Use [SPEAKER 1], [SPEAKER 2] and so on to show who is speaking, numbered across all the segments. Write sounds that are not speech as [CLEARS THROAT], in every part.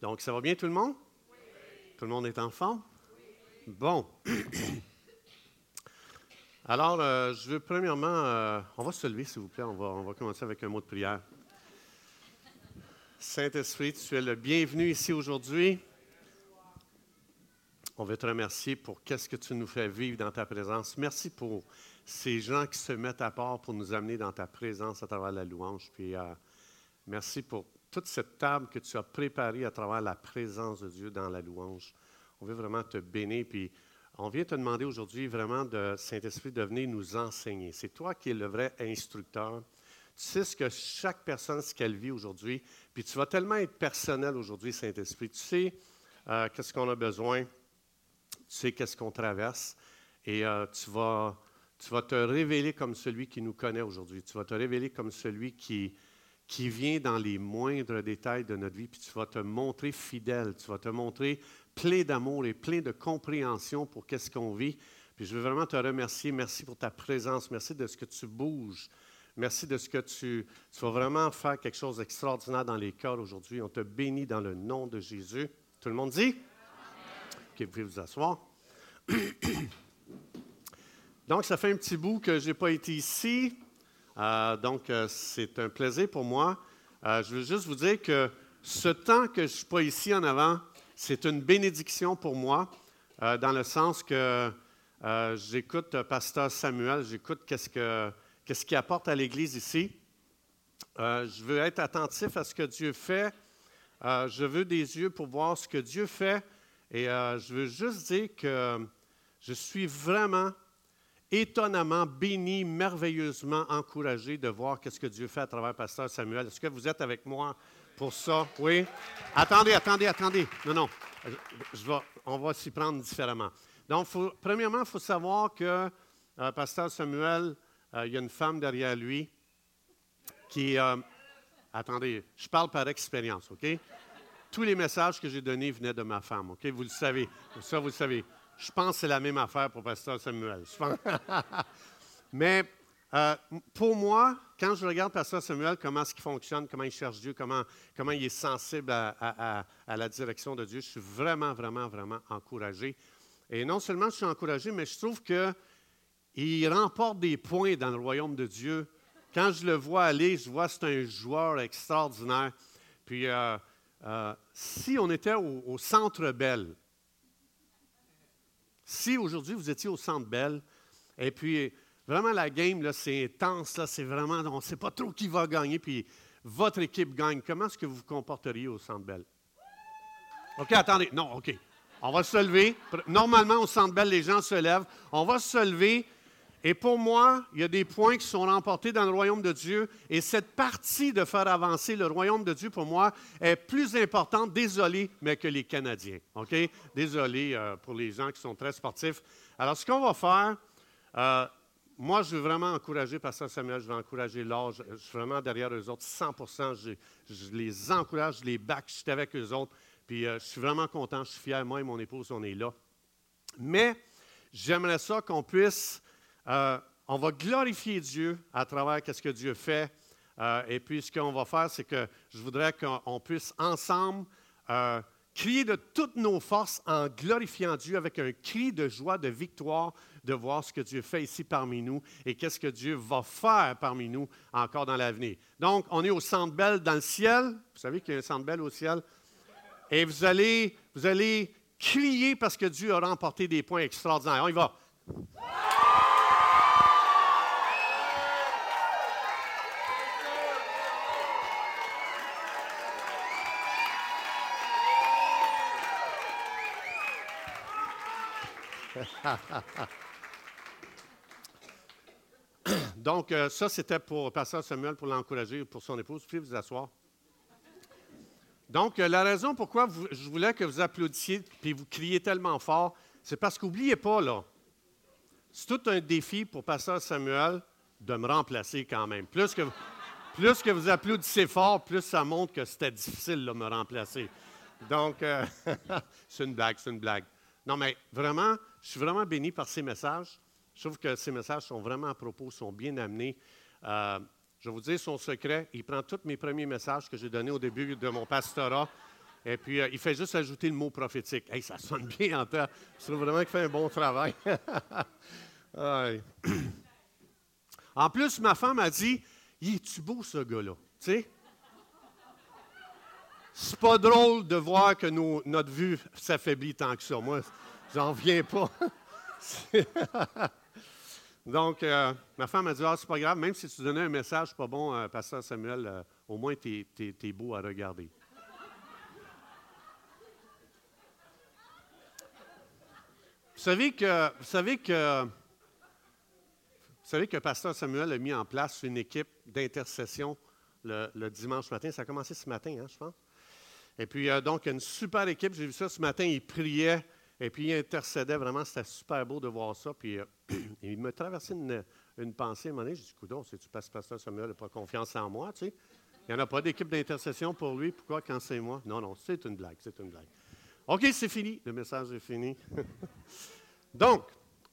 [SPEAKER 1] Donc, ça va bien tout le monde? Tout le monde est en forme? Bon. [COUGHS] Alors, euh, je veux premièrement, euh, on va se lever, s'il vous plaît, on va, on va commencer avec un mot de prière. Saint-Esprit, tu es le bienvenu ici aujourd'hui. On veut te remercier pour qu'est-ce que tu nous fais vivre dans ta présence. Merci pour ces gens qui se mettent à part pour nous amener dans ta présence à travers la louange. Puis euh, merci pour toute cette table que tu as préparée à travers la présence de Dieu dans la louange. On veut vraiment te bénir. Puis on vient te demander aujourd'hui vraiment de Saint-Esprit de venir nous enseigner. C'est toi qui es le vrai instructeur. Tu sais ce que chaque personne, ce qu'elle vit aujourd'hui. Puis tu vas tellement être personnel aujourd'hui, Saint-Esprit. Tu sais euh, qu'est-ce qu'on a besoin tu sais qu'est-ce qu'on traverse et euh, tu, vas, tu vas te révéler comme celui qui nous connaît aujourd'hui. Tu vas te révéler comme celui qui, qui vient dans les moindres détails de notre vie, puis tu vas te montrer fidèle, tu vas te montrer plein d'amour et plein de compréhension pour qu'est-ce qu'on vit. Puis je veux vraiment te remercier. Merci pour ta présence. Merci de ce que tu bouges. Merci de ce que tu, tu vas vraiment faire quelque chose d'extraordinaire dans les cœurs aujourd'hui. On te bénit dans le nom de Jésus. Tout le monde dit? vous pouvez vous asseoir. [CLEARS THROAT] donc, ça fait un petit bout que je n'ai pas été ici. Euh, donc, euh, c'est un plaisir pour moi. Euh, je veux juste vous dire que ce temps que je ne suis pas ici en avant, c'est une bénédiction pour moi, dans le sens que j'écoute Pasteur Samuel, j'écoute qu'est-ce qu'il qu apporte à l'Église ici. je veux être attentif à ce que Dieu fait. je veux des yeux pour voir ce que Dieu fait et je veux juste dire que je suis vraiment étonnamment béni, merveilleusement encouragé de voir ce que Dieu fait à travers Pasteur Samuel. Est-ce que vous êtes avec moi pour ça? Oui? Attendez, attendez, attendez. Non, non. On va s'y prendre différemment. Donc, premièrement, il faut savoir que euh, Pasteur Samuel, euh, il y a une femme derrière lui qui... attendez, je parle par expérience, OK? tous les messages que j'ai donnés venaient de ma femme. OK? Vous le savez. Ça, vous le savez. Je pense que c'est la même affaire pour Pasteur Samuel. [LAUGHS] Mais euh, pour moi, quand je regarde Pasteur Samuel, comment est-ce qu'il fonctionne, comment il cherche Dieu, comment, comment il est sensible à, la direction de Dieu, je suis vraiment, vraiment, vraiment encouragé. Et non seulement je suis encouragé, mais je trouve qu'il remporte des points dans le royaume de Dieu. Quand je le vois aller, je vois que c'est un joueur extraordinaire. Puis, euh, euh, si on était au, Centre Bell, si aujourd'hui vous étiez au Centre Bell, et puis vraiment la game, c'est intense, c'est vraiment, on ne sait pas trop qui va gagner, puis votre équipe gagne, comment est-ce que vous vous comporteriez au Centre Bell? OK, attendez, non, OK. On va se lever. Normalement, au Centre Bell, les gens se lèvent. On va se lever et pour moi, il y a des points qui sont remportés dans le royaume de Dieu. Et cette partie de faire avancer le royaume de Dieu, pour moi, est plus importante, désolé, mais que les Canadiens. OK? Désolé euh, pour les gens qui sont très sportifs. Alors, ce qu'on va faire, euh, moi, je veux vraiment encourager Pasteur Samuel, je veux encourager l'âge. Je suis vraiment derrière eux autres, 100 je, je, les encourage, je les back, je suis avec eux autres. Puis, euh, je suis vraiment content, je suis fier. Moi et mon épouse, on est là. Mais, j'aimerais ça qu'on puisse euh, on va glorifier Dieu à travers ce que Dieu fait. Euh, et puis, ce qu'on va faire, c'est que je voudrais qu'on puisse ensemble euh, crier de toutes nos forces en glorifiant Dieu avec un cri de joie, de victoire, de voir ce que Dieu fait ici parmi nous et qu'est-ce que Dieu va faire parmi nous encore dans l'avenir. Donc, on est au Centre Belle dans le ciel. Vous savez qu'il y a un Centre Belle au ciel. Et vous allez, vous allez crier parce que Dieu a remporté des points extraordinaires. On y va. [LAUGHS] Donc, euh, ça, c'était pour Pasteur Samuel, pour l'encourager, pour son épouse. Puis vous asseoir. Donc, euh, la raison pourquoi je voulais que vous applaudissiez puis vous criez tellement fort, c'est parce qu'oubliez pas, là, c'est tout un défi pour Pasteur Samuel de me remplacer quand même. Plus que, plus que vous applaudissez fort, plus ça montre que c'était difficile de me remplacer. Donc, euh, [LAUGHS] c'est une blague, c'est une blague. Non, mais vraiment, je suis vraiment béni par ces messages. Je trouve que ces messages sont vraiment à propos, sont bien amenés. Euh, je vais vous dire son secret. Il prend tous mes premiers messages que j'ai donnés au début de mon pastorat. Et puis, euh, il fait juste ajouter le mot prophétique. Hey, ça sonne bien en terre. Je trouve vraiment qu'il fait un bon travail. [LAUGHS] [CLEARS THROAT] en plus, ma femme a dit Il est-tu beau, ce gars-là? Tu sais? C'est pas drôle de voir que notre vue s'affaiblit tant que ça. Moi, j'en viens pas. [LAUGHS] Donc, euh, ma femme a dit Ah, c'est pas grave, même si tu donnais un message pas bon, à Pasteur Samuel, euh, au moins, tu es, beau à regarder. Vous savez que, vous savez que, vous savez que Pasteur Samuel a mis en place une équipe d'intercession le, dimanche matin. Ça a commencé ce matin, hein, je pense. Et puis, euh, donc, une super équipe. J'ai vu ça ce matin. Il priait et puis il intercédait. Vraiment, c'était super beau de voir ça. Puis, il me traversait une, pensée à un moment. J'ai dit, coudon, c'est-tu parce que Pasteur Samuel n'a pas confiance en moi, tu sais? Il n'y en a pas d'équipe d'intercession pour lui. Pourquoi quand c'est moi? Non, non, c'est une blague, c'est une blague. OK, c'est fini. Le message est fini. [LAUGHS] donc,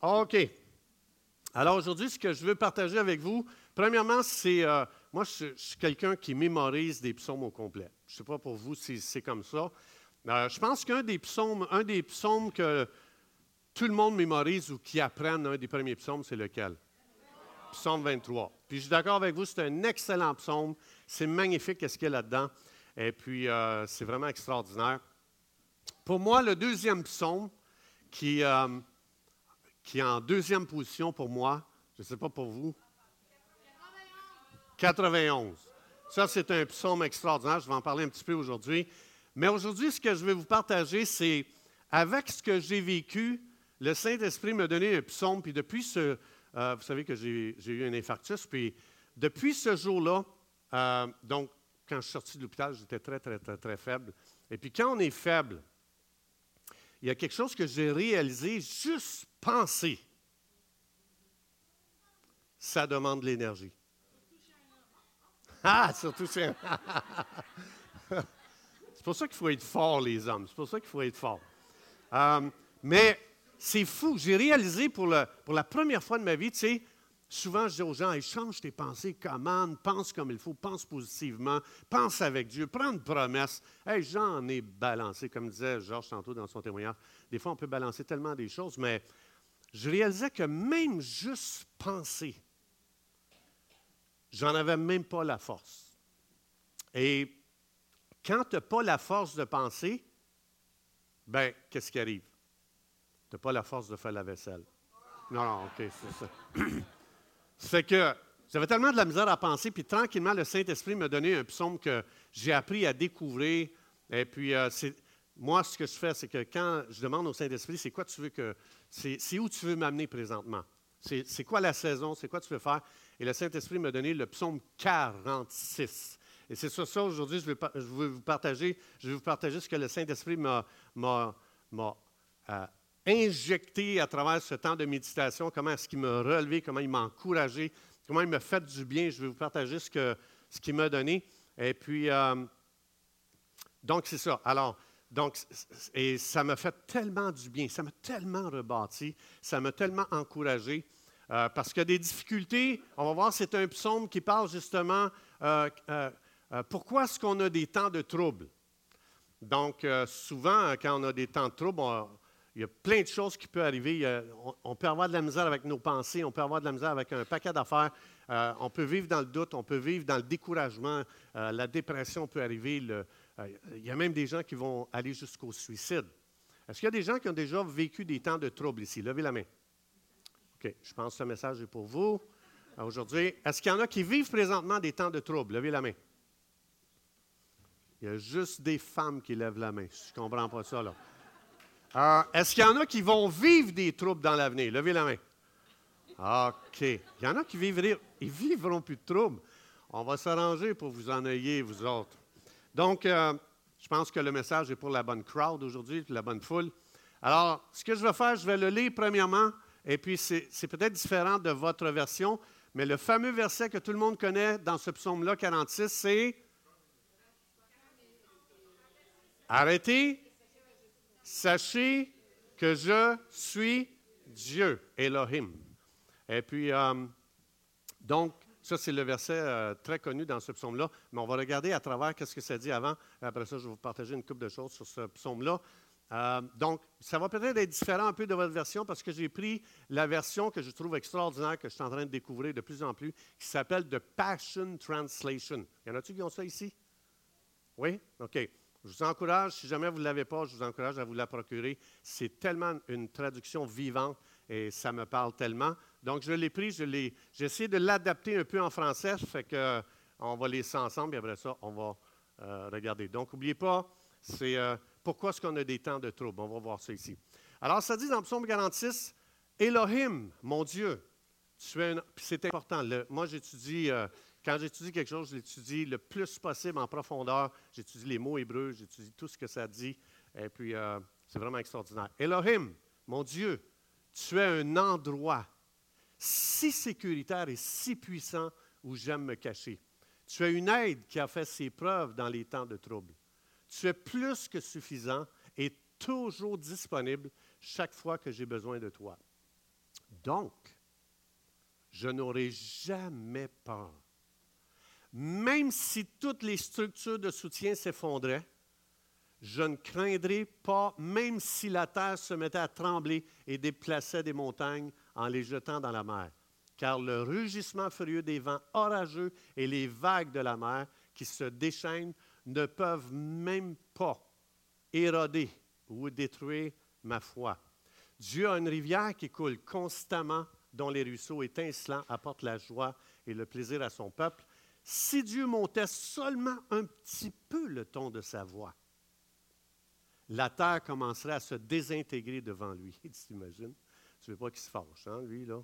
[SPEAKER 1] OK. Alors aujourd'hui, ce que je veux partager avec vous, premièrement, c'est, euh, moi, je, suis quelqu'un qui mémorise des psaumes au complet. Je ne sais pas pour vous si c'est comme ça. Euh, je pense qu'un des psaumes, un des psaumes que tout le monde mémorise ou qui apprennent un des premiers psaumes, c'est lequel? Psaume 23. Puis je suis d'accord avec vous, c'est un excellent psaume. C'est magnifique ce qu'il y a là-dedans. Et puis, euh, c'est vraiment extraordinaire. Pour moi, le deuxième psaume, qui, qui est en deuxième position pour moi, je ne sais pas pour vous, 91. Ça, c'est un psaume extraordinaire. Je vais en parler un petit peu aujourd'hui. Mais aujourd'hui, ce que je vais vous partager, c'est avec ce que j'ai vécu, le Saint-Esprit m'a donné un psaume. Puis depuis ce. Euh, vous savez que j'ai eu un infarctus. Puis depuis ce jour-là, euh, donc, quand je suis sorti de l'hôpital, j'étais très, très, très, très faible. Et puis quand on est faible, il y a quelque chose que j'ai réalisé, juste penser. Ça demande de l'énergie. Ah, surtout c'est. [LAUGHS] c'est pour ça qu'il faut être fort, les hommes. C'est pour ça qu'il faut être fort. Euh, mais c'est fou. J'ai réalisé pour, pour la première fois de ma vie, tu sais, souvent je dis aux gens, change tes pensées, commande, pense comme il faut, pense positivement, pense avec Dieu, prends une promesse. Hey, j'en ai balancé, comme disait Georges tantôt dans son témoignage. Des fois, on peut balancer tellement des choses, mais je réalisais que même juste penser, J'en avais même pas la force. Et quand tu n'as pas la force de penser, ben, qu'est-ce qui arrive? Tu n'as pas la force de faire la vaisselle. Non, non, OK, c'est ça. [CLEARS THROAT] c'est que j'avais tellement de la misère à penser, puis tranquillement, le Saint-Esprit m'a donné un psaume que j'ai appris à découvrir. Et puis, euh, moi, ce que je fais, c'est que quand je demande au Saint-Esprit, c'est quoi tu veux que. C'est où tu veux m'amener présentement? C'est quoi la saison? C'est quoi tu veux faire? Et le Saint-Esprit m'a donné le psaume 46. Et c'est sur ça aujourd'hui, je, je vous partager, je vais vous partager ce que le Saint-Esprit m'a euh, injecté à travers ce temps de méditation, comment est-ce qu'il m'a relevé, comment il m'a encouragé, comment il m'a fait du bien. Je vais vous partager ce qu'il ce m'a donné. Et puis, euh, donc c'est ça. Alors, donc, et ça m'a fait tellement du bien, ça m'a tellement rebâti, ça m'a tellement encouragé. Euh, parce qu'il y a des difficultés. On va voir, c'est un psaume qui parle justement euh, euh, pourquoi est-ce qu'on a des temps de trouble. Donc, souvent, quand on a des temps de trouble, il y a plein de choses qui peuvent arriver. on, peut avoir de la misère avec nos pensées, on peut avoir de la misère avec un paquet d'affaires. on peut vivre dans le doute, on peut vivre dans le découragement. la dépression peut arriver. il y a même des gens qui vont aller jusqu'au suicide. Est-ce qu'il y a des gens qui ont déjà vécu des temps de trouble ici? Levez la main. OK, je pense que ce message est pour vous aujourd'hui. Est-ce qu'il y en a qui vivent présentement des temps de trouble? Levez la main. Il y a juste des femmes qui lèvent la main. Je ne comprends pas ça, là. Euh, est-ce qu'il y en a qui vont vivre des troubles dans l'avenir? Levez la main. OK. Il y en a qui vivent, ils vivront plus de troubles. On va s'arranger pour vous ennuyer, vous autres. Donc, euh, je pense que le message est pour la bonne crowd aujourd'hui, la bonne foule. Alors, ce que je vais faire, je vais le lire premièrement et puis, c'est peut-être différent de votre version, mais le fameux verset que tout le monde connaît dans ce psaume-là, 46, c'est Arrêtez, sachez que je suis Dieu, Elohim. Et puis, euh, donc, Ça, c'est le verset euh, très connu dans ce psaume-là, mais on va regarder à travers qu'est-ce que ça dit avant. Après ça, je vais vous partager une couple de choses sur ce psaume-là. Euh, donc, ça va peut-être être différent un peu de votre version parce que j'ai pris la version que je trouve extraordinaire, que je suis en train de découvrir de plus en plus, qui s'appelle The Passion Translation. Y en a-tu qui ont ça ici? Oui? OK. Je vous encourage, si jamais vous ne l'avez pas, je vous encourage à vous la procurer. C'est tellement une traduction vivante et ça me parle tellement. Donc, je l'ai pris, j'ai essayé de l'adapter un peu en français, fait que on va laisser ensemble et après ça, on va euh, regarder. Donc, n'oubliez pas, c'est euh, pourquoi est-ce qu'on a des temps de trouble? On va voir ça ici. Alors, ça dit dans le psaume 46, Elohim, mon Dieu, tu es c'est important. moi, j'étudie, euh, quand j'étudie quelque chose, je l'étudie le plus possible en profondeur. J'étudie les mots hébreux, j'étudie tout ce que ça dit. Et puis, euh, c'est vraiment extraordinaire. Elohim, mon Dieu, tu es un endroit si sécuritaire et si puissant où j'aime me cacher. Tu es une aide qui a fait ses preuves dans les temps de trouble. Tu es plus que suffisant et toujours disponible chaque fois que j'ai besoin de toi. Donc, je n'aurai jamais peur. Même si toutes les structures de soutien s'effondraient, je ne craindrai pas, même si la terre se mettait à trembler et déplaçait des montagnes en les jetant dans la mer. Car le rugissement furieux des vents orageux et les vagues de la mer qui se déchaînent ne peuvent même pas éroder ou détruire ma foi. Dieu a une rivière qui coule constamment, dont les ruisseaux étincelants apportent la joie et le plaisir à son peuple. Si Dieu montait seulement un petit peu le ton de sa voix, la terre commencerait à se désintégrer devant lui. [LAUGHS] Tu t'imagines? Tu ne veux pas qu'il se fâche, hein, lui, là?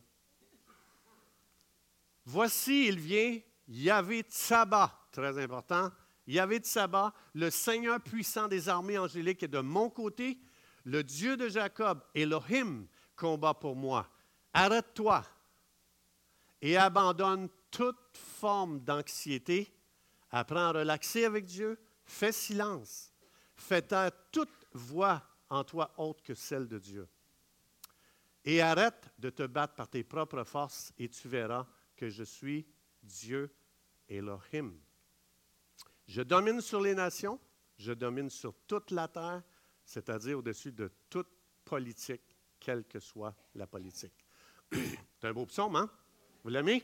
[SPEAKER 1] Voici, il vient, Yahvé Tsaba, très important, Yahvé de Sabbat, le Seigneur puissant des armées angéliques est de mon côté. Le Dieu de Jacob, Elohim, combat pour moi. Arrête-toi et abandonne toute forme d'anxiété. Apprends à relaxer avec Dieu. Fais silence. Fais taire toute voix en toi autre que celle de Dieu. Et arrête de te battre par tes propres forces et tu verras que je suis Dieu Elohim. Je domine sur les nations, je domine sur toute la terre, c'est-à-dire au-dessus de toute politique, quelle que soit la politique. [CLEARS THROAT] c'est un beau psaume, hein? Vous l'aimez?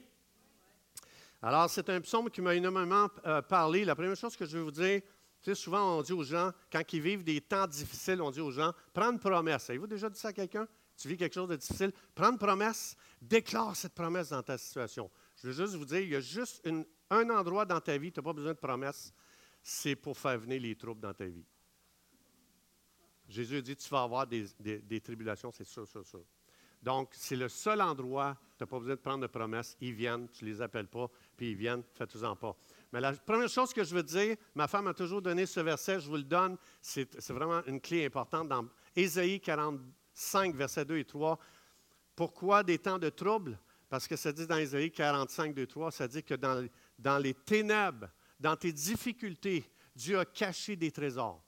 [SPEAKER 1] Alors, c'est un psaume qui m'a énormément euh, parlé. La première chose que je vais vous dire, tu sais, souvent on dit aux gens, quand ils vivent des temps difficiles, on dit aux gens, prends une promesse. Avez-vous déjà dit ça à quelqu'un? Tu vis quelque chose de difficile, prends une promesse, déclare cette promesse dans ta situation. Je veux juste vous dire, il y a juste une, un endroit dans ta vie, tu n'as pas besoin de promesses, c'est pour faire venir les troubles dans ta vie. Jésus dit, tu vas avoir des, tribulations, c'est sûr, sûr, sûr. Donc, c'est le seul endroit, tu n'as pas besoin de prendre de promesses, ils viennent, tu ne les appelles pas, puis ils viennent, faites-en pas. Mais la première chose que je veux dire, ma femme a toujours donné ce verset, je vous le donne, c'est vraiment une clé importante dans Ésaïe 45, versets 2 et 3. Pourquoi des temps de trouble? Parce que ça dit dans Ésaïe 45, 2 3, ça dit que dans, dans les ténèbres, dans tes difficultés, Dieu a caché des trésors.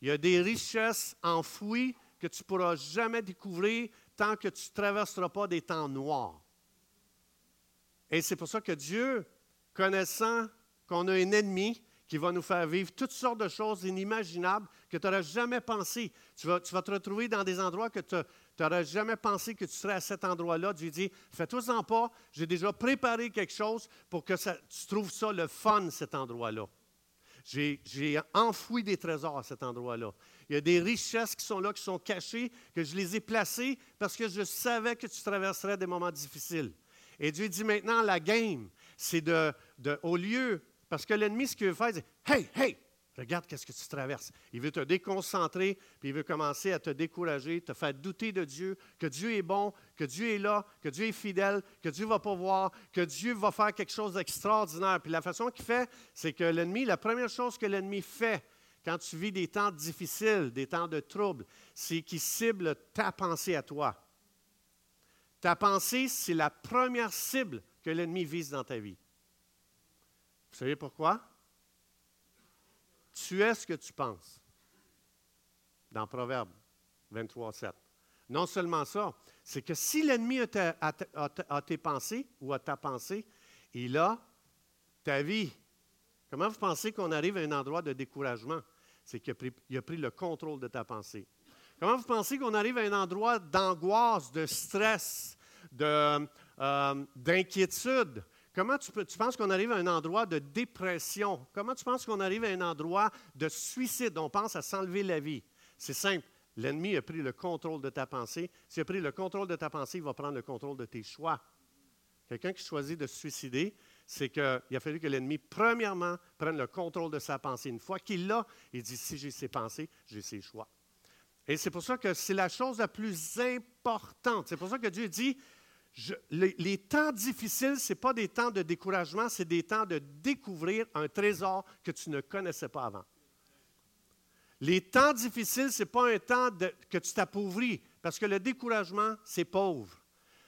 [SPEAKER 1] Il y a des richesses enfouies que tu ne pourras jamais découvrir tant que tu ne traverseras pas des temps noirs. Et c'est pour ça que Dieu, connaissant qu'on a un ennemi qui va nous faire vivre toutes sortes de choses inimaginables que tu n'auras jamais pensé. Tu vas, tu vas, te retrouver dans des endroits que tu tu n'aurais jamais pensé que tu serais à cet endroit-là. Dieu dit, fais-toi-en pas, j'ai déjà préparé quelque chose pour que tu trouves ça le fun, cet endroit-là. J'ai enfoui des trésors à cet endroit-là. Il y a des richesses qui sont là, qui sont cachées, que je les ai placées parce que je savais que tu traverserais des moments difficiles. Et Dieu dit maintenant, la game, c'est de, de, au lieu, parce que l'ennemi, ce qu'il veut faire, c'est Hey, hey, Regarde qu'est-ce que tu traverses. Il veut te déconcentrer, puis il veut commencer à te décourager, te faire douter de Dieu, que Dieu est bon, que Dieu est là, que Dieu est fidèle, que Dieu va pouvoir, que Dieu va faire quelque chose d'extraordinaire. Puis la façon qu'il fait, c'est que l'ennemi, la première chose que l'ennemi fait quand tu vis des temps difficiles, des temps de trouble, c'est qu'il cible ta pensée à toi. Ta pensée, c'est la première cible que l'ennemi vise dans ta vie. Vous savez pourquoi? Tu es ce que tu penses. Dans Proverbe 23, 7. Non seulement ça, c'est que si l'ennemi a, tes pensées ou a ta pensée, il a ta vie. Comment vous pensez qu'on arrive à un endroit de découragement? C'est qu'il a, pris le contrôle de ta pensée. Comment vous pensez qu'on arrive à un endroit d'angoisse, de stress, euh, d'inquiétude? Comment tu, penses qu'on arrive à un endroit de dépression? Comment tu penses qu'on arrive à un endroit de suicide? On pense à s'enlever la vie. C'est simple. L'ennemi a pris le contrôle de ta pensée. S'il a pris le contrôle de ta pensée, il va prendre le contrôle de tes choix. Quelqu'un qui choisit de se suicider, c'est qu'il a fallu que l'ennemi, premièrement, prenne le contrôle de sa pensée. Une fois qu'il l'a, il dit, si j'ai ses pensées, j'ai ses choix. Et c'est pour ça que c'est la chose la plus importante. C'est pour ça que Dieu dit, les, temps difficiles, ce n'est pas des temps de découragement, c'est des temps de découvrir un trésor que tu ne connaissais pas avant. Les temps difficiles, ce n'est pas un temps que tu t'appauvris, parce que le découragement, c'est pauvre.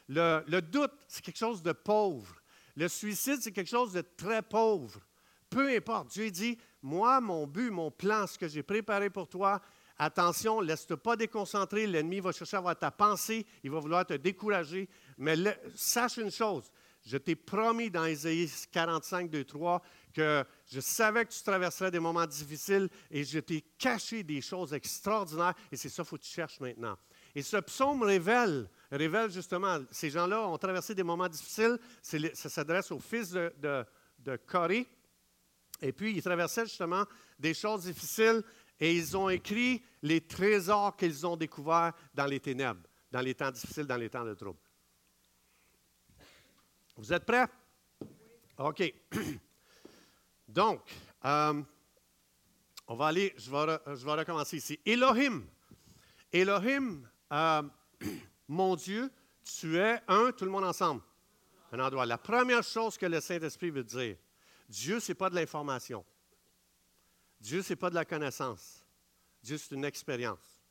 [SPEAKER 1] Le, doute, c'est quelque chose de pauvre. Le suicide, c'est quelque chose de très pauvre. Peu importe, Dieu dit, moi, mon but, mon plan, ce que j'ai préparé pour toi, attention, laisse-toi pas déconcentrer, l'ennemi va chercher à avoir ta pensée, il va vouloir te décourager, mais sache une chose, je t'ai promis dans Ésaïe 45, 2, 3 que je savais que tu traverserais des moments difficiles et je t'ai caché des choses extraordinaires et c'est ça qu'il faut que tu cherches maintenant. Et ce psaume révèle, justement, ces gens-là ont traversé des moments difficiles, ça s'adresse aux fils de, de, Corée, et puis ils traversaient justement des choses difficiles et ils ont écrit les trésors qu'ils ont découverts dans les ténèbres, dans les temps difficiles, dans les temps de trouble. Vous êtes prêts? OK. [CLEARS THROAT] Donc, euh, on va aller, je vais, recommencer ici. Elohim. Elohim, euh, [CLEARS THROAT] mon Dieu, tu es un, tout le monde ensemble. Un endroit. La première chose que le Saint-Esprit veut dire, Dieu, ce n'est pas de l'information. Dieu, ce n'est pas de la connaissance. Dieu, c'est une expérience.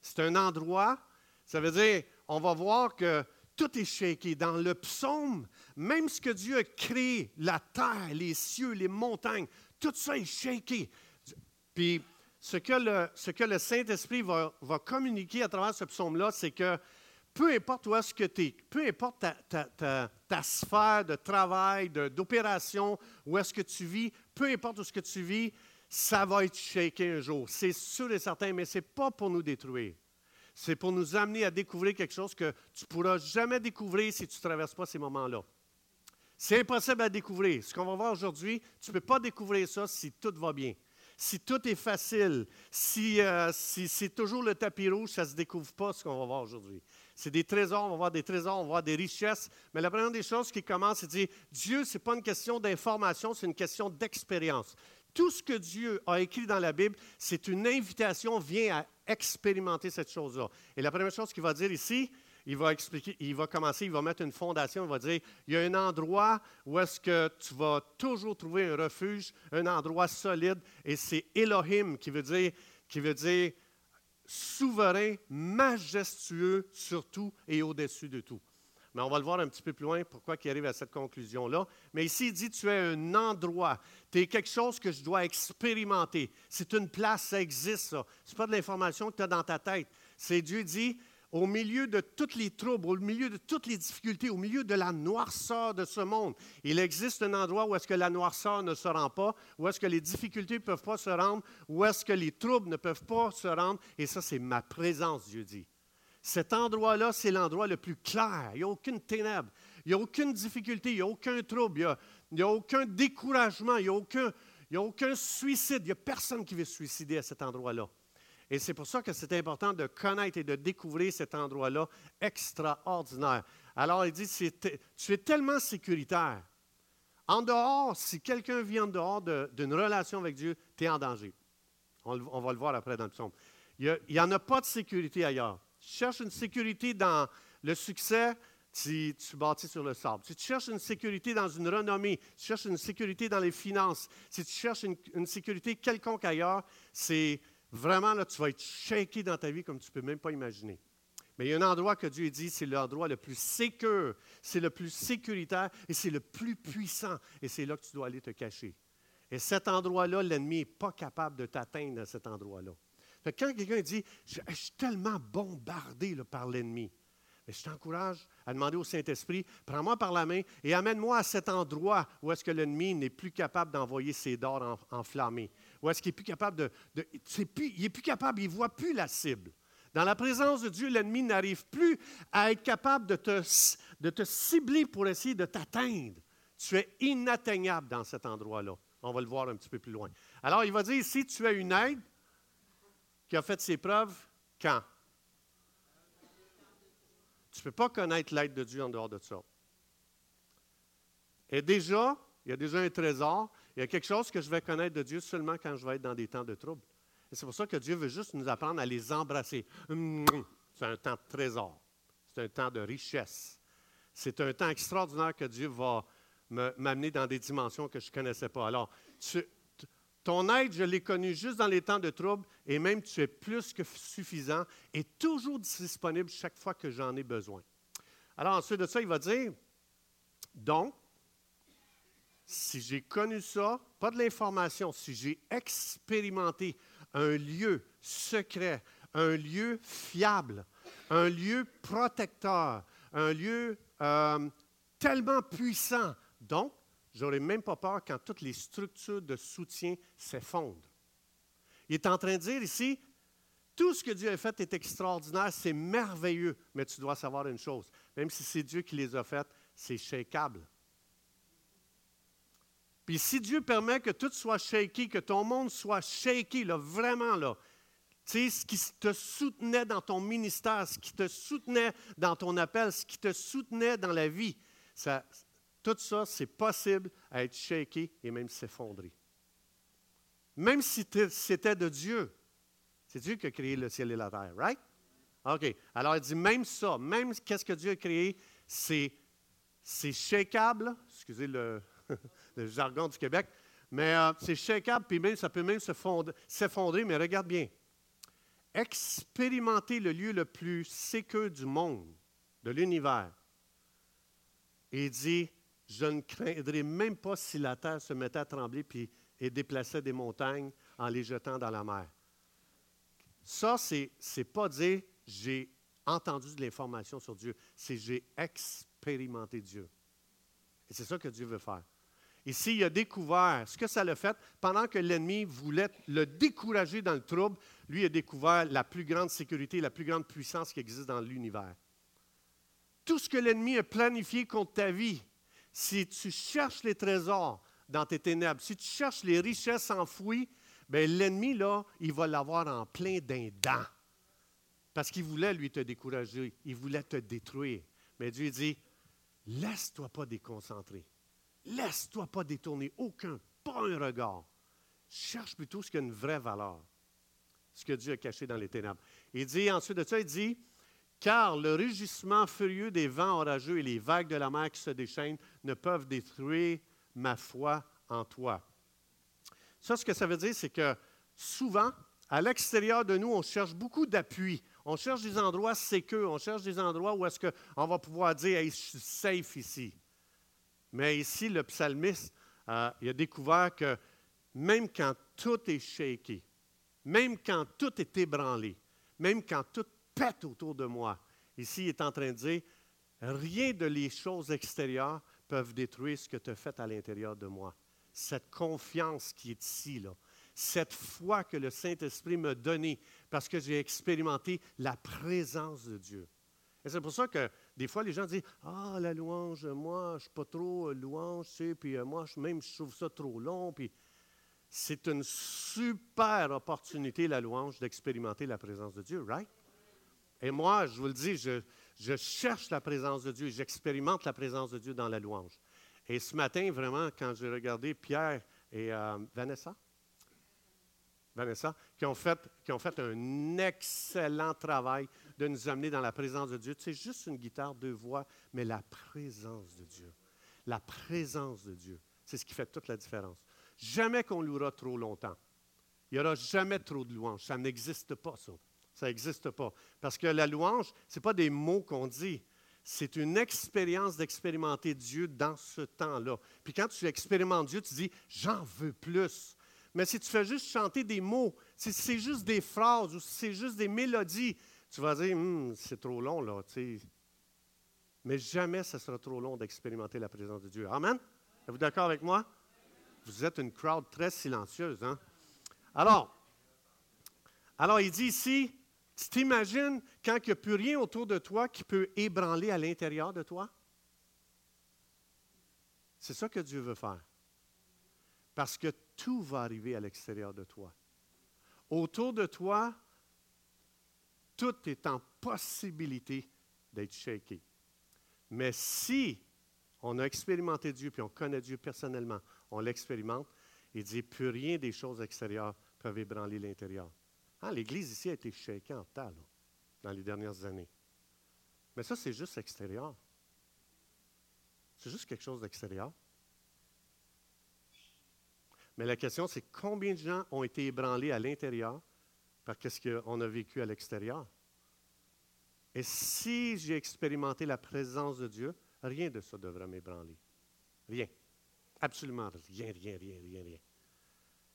[SPEAKER 1] C'est un endroit, ça veut dire, on va voir que tout est shaké. Dans le psaume, même ce que Dieu a créé, la terre, les cieux, les montagnes, tout ça est shaké. Puis, ce que le, Saint-Esprit va, communiquer à travers ce psaume-là, c'est que peu importe où est-ce que tu es, peu importe ta, ta, ta, sphère de travail, d'opération, où est-ce que tu vis, peu importe où est-ce que tu vis, ça va être shaké un jour. C'est sûr et certain, mais ce n'est pas pour nous détruire c'est pour nous amener à découvrir quelque chose que tu ne pourras jamais découvrir si tu ne traverses pas ces moments-là. C'est impossible à découvrir. Ce qu'on va voir aujourd'hui, tu ne peux pas découvrir ça si tout va bien. Si tout est facile, si, euh, si c'est toujours le tapis rouge, ça ne se découvre pas ce qu'on va voir aujourd'hui. C'est des trésors, on va voir des trésors, on va voir des richesses. Mais la première des choses qui commence, c'est de dire Dieu, ce n'est pas une question d'information, c'est une question d'expérience. Tout ce que Dieu a écrit dans la Bible, c'est une invitation, viens à expérimenter cette chose-là. Et la première chose qu'il va dire ici, il va expliquer, il va commencer, il va mettre une fondation, il va dire, il y a un endroit où est-ce que tu vas toujours trouver un refuge, un endroit solide, et c'est Elohim qui veut dire, qui veut dire souverain, majestueux sur tout et au-dessus de tout. Mais on va le voir un petit peu plus loin, pourquoi il arrive à cette conclusion-là. Mais ici, il dit, tu es un endroit, tu es quelque chose que je dois expérimenter. C'est une place, ça existe, ça. Ce n'est pas de l'information que tu as dans ta tête. C'est Dieu dit, au milieu de toutes les troubles, au milieu de toutes les difficultés, au milieu de la noirceur de ce monde, il existe un endroit où est-ce que la noirceur ne se rend pas, où est-ce que les difficultés ne peuvent pas se rendre, où est-ce que les troubles ne peuvent pas se rendre. Et ça, c'est ma présence, Dieu dit. Cet endroit-là, c'est l'endroit le plus clair. Il n'y a aucune ténèbre, il n'y a aucune difficulté, il n'y a aucun trouble, il n'y a, aucun découragement, il n'y a, aucun, a aucun suicide. Il n'y a personne qui veut se suicider à cet endroit-là. Et c'est pour ça que c'est important de connaître et de découvrir cet endroit-là extraordinaire. Alors, il dit, tu es tellement sécuritaire. En dehors, si quelqu'un vit en dehors d'une relation avec Dieu, tu es en danger. On, va le voir après dans le psaume. Il n'y en a pas de sécurité ailleurs. Tu cherches une sécurité dans le succès, tu, tu bâtis sur le sable. Si tu cherches une sécurité dans une renommée, tu cherches une sécurité dans les finances, si tu cherches une, sécurité quelconque ailleurs, c'est vraiment là, tu vas être shaké dans ta vie comme tu ne peux même pas imaginer. Mais il y a un endroit que Dieu dit, c'est l'endroit le plus sécur, c'est le plus sécuritaire et c'est le plus puissant. Et c'est là que tu dois aller te cacher. Et cet endroit-là, l'ennemi n'est pas capable de t'atteindre à cet endroit-là. Quand quelqu'un dit je, suis tellement bombardé par l'ennemi, je t'encourage à demander au Saint-Esprit, prends-moi par la main et amène-moi à cet endroit où est-ce que l'ennemi n'est plus capable d'envoyer ses dards enflammés. Où est-ce qu'il est plus capable de... il est plus capable, il ne voit plus la cible. Dans la présence de Dieu, l'ennemi n'arrive plus à être capable de te, de te cibler pour essayer de t'atteindre. Tu es inatteignable dans cet endroit-là. On va le voir un petit peu plus loin. Alors, il va dire ici, tu as une aide qui a fait ses preuves quand? Tu ne peux pas connaître l'aide de Dieu en dehors de ça. Et déjà, il y a déjà un trésor, il y a quelque chose que je vais connaître de Dieu seulement quand je vais être dans des temps de trouble. Et c'est pour ça que Dieu veut juste nous apprendre à les embrasser. C'est un temps de trésor. C'est un temps de richesse. C'est un temps extraordinaire que Dieu va m'amener dans des dimensions que je ne connaissais pas. Alors, ton aide, je l'ai connue juste dans les temps de trouble, et même tu es plus que suffisant et toujours disponible chaque fois que j'en ai besoin. Alors, ensuite de ça, il va dire, donc, si j'ai connu ça, pas de l'information, si j'ai expérimenté un lieu secret, un lieu fiable, un lieu protecteur, un lieu euh, tellement puissant. Donc, j'aurais même pas peur quand toutes les structures de soutien s'effondrent. Il est en train de dire ici, tout ce que Dieu a fait est extraordinaire, c'est merveilleux, mais tu dois savoir une chose, même si c'est Dieu qui les a faites, c'est shakable. Puis si Dieu permet que tout soit shaky, que ton monde soit shaky, là, vraiment, là, tu sais, ce qui te soutenait dans ton ministère, ce qui te soutenait dans ton appel, ce qui te soutenait dans la vie, ça, tout ça, c'est possible à être shaky et même s'effondrer. Même si c'était de Dieu. C'est Dieu qui a créé le ciel et la terre, right? OK. Alors, il dit même ça, même qu'est-ce que Dieu a créé, c'est, c'est shakeable, excusez le, [LAUGHS] jargon du Québec. Mais euh, c'est shakeable, puis même, ça peut même s'effondrer, mais regarde bien. Expérimenter le lieu le plus sécur du monde, de l'univers. Il dit, je ne craindrai même pas si la terre se mettait à trembler puis, et déplaçait des montagnes en les jetant dans la mer. Ça, c'est n'est pas dire j'ai entendu de l'information sur Dieu, c'est j'ai expérimenté Dieu. Et c'est ça que Dieu veut faire. Ici, il a découvert ce que ça l'a fait. Pendant que l'ennemi voulait le décourager dans le trouble, lui a découvert la plus grande sécurité, la plus grande puissance qui existe dans l'univers. Tout ce que l'ennemi a planifié contre ta vie, si tu cherches les trésors dans tes ténèbres, si tu cherches les richesses enfouies, ben l'ennemi, là, il va l'avoir en plein d'un dent. Parce qu'il voulait, lui, te décourager. Il voulait te détruire. Mais Dieu dit, laisse-toi pas déconcentrer. Laisse-toi pas détourner aucun, pas un regard. Cherche plutôt ce qui a une vraie valeur, ce que Dieu a caché dans les ténèbres. Il dit ensuite de ça, il dit, car le rugissement furieux des vents orageux et les vagues de la mer qui se déchaînent ne peuvent détruire ma foi en toi. Ça, ce que ça veut dire, c'est que souvent, à l'extérieur de nous, on cherche beaucoup d'appui. On cherche des endroits sécurs, on cherche des endroits où est-ce qu'on va pouvoir dire hey, je suis safe ici. Mais ici, le psalmiste, euh, a découvert que même quand tout est shaké, même quand tout est ébranlé, même quand tout pète autour de moi, ici, il est en train de dire, rien de les choses extérieures peuvent détruire ce que tu as fait à l'intérieur de moi. Cette confiance qui est ici, là, cette foi que le Saint-Esprit m'a donnée parce que j'ai expérimenté la présence de Dieu. Et c'est pour ça que des fois, les gens disent Ah, la louange, moi, je ne suis pas trop louange, tu sais, puis euh, moi, même, je trouve ça trop long. Puis c'est une super opportunité, la louange, d'expérimenter la présence de Dieu, right? Et moi, je vous le dis, je, cherche la présence de Dieu, j'expérimente la présence de Dieu dans la louange. Et ce matin, vraiment, quand j'ai regardé Pierre et euh, Vanessa, Vanessa, qui ont, fait, qui ont fait un excellent travail de nous amener dans la présence de Dieu. C'est juste une guitare, deux voix, mais la présence de Dieu. La présence de Dieu, c'est ce qui fait toute la différence. Jamais qu'on louera trop longtemps. Il n'y aura jamais trop de louanges. Ça n'existe pas, ça. Ça n'existe pas. Parce que la louange, ce n'est pas des mots qu'on dit. C'est une expérience d'expérimenter Dieu dans ce temps-là. Puis quand tu expérimentes Dieu, tu dis, j'en veux plus. Mais si tu fais juste chanter des mots, si c'est juste des phrases ou si c'est juste des mélodies, tu vas dire, hum, c'est trop long, là. Mais jamais ce sera trop long d'expérimenter la présence de Dieu. Amen? Êtes-vous d'accord avec moi? Vous êtes une crowd très silencieuse, hein? Alors, alors il dit ici, tu t'imagines quand il n'y a plus rien autour de toi qui peut ébranler à l'intérieur de toi? C'est ça que Dieu veut faire. Parce que tout va arriver à l'extérieur de toi. Autour de toi, tout est en possibilité d'être shaké. Mais si on a expérimenté Dieu, puis on connaît Dieu personnellement, on l'expérimente, il dit, plus rien des choses extérieures peuvent ébranler l'intérieur. Ah, L'Église ici a été shakée en tas dans les dernières années. Mais ça, c'est juste extérieur. C'est juste quelque chose d'extérieur. Mais la question, c'est combien de gens ont été ébranlés à l'intérieur par ce qu'on a vécu à l'extérieur? Et si j'ai expérimenté la présence de Dieu, rien de ça devrait m'ébranler. Rien. Absolument rien, rien, rien, rien, rien.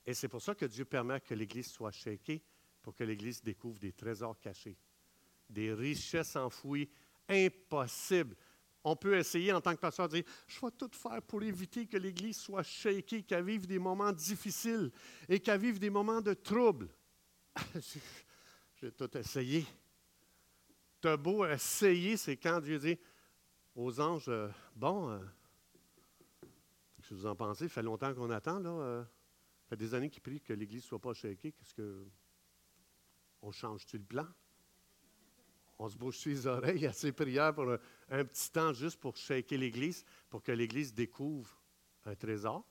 [SPEAKER 1] Et c'est pour ça que Dieu permet que l'Église soit shakée, pour que l'Église découvre des trésors cachés, des richesses enfouies impossibles on peut essayer en tant que pasteur de dire Je vais tout faire pour éviter que l'Église soit shakée, qu'elle vive des moments difficiles et qu'elle vive des moments de trouble. [LAUGHS] J'ai tout essayé. T'as beau essayer, c'est quand Dieu dit aux anges euh, Bon, euh, que vous en pensez Ça fait longtemps qu'on attend, là. Euh, ça fait des années qu'ils prient que l'Église ne soit pas shakée. Qu'est-ce que. On change-tu le plan? On se bouche les oreilles à ces prières pour un, petit temps juste pour shaker l'Église, pour que l'Église découvre un trésor?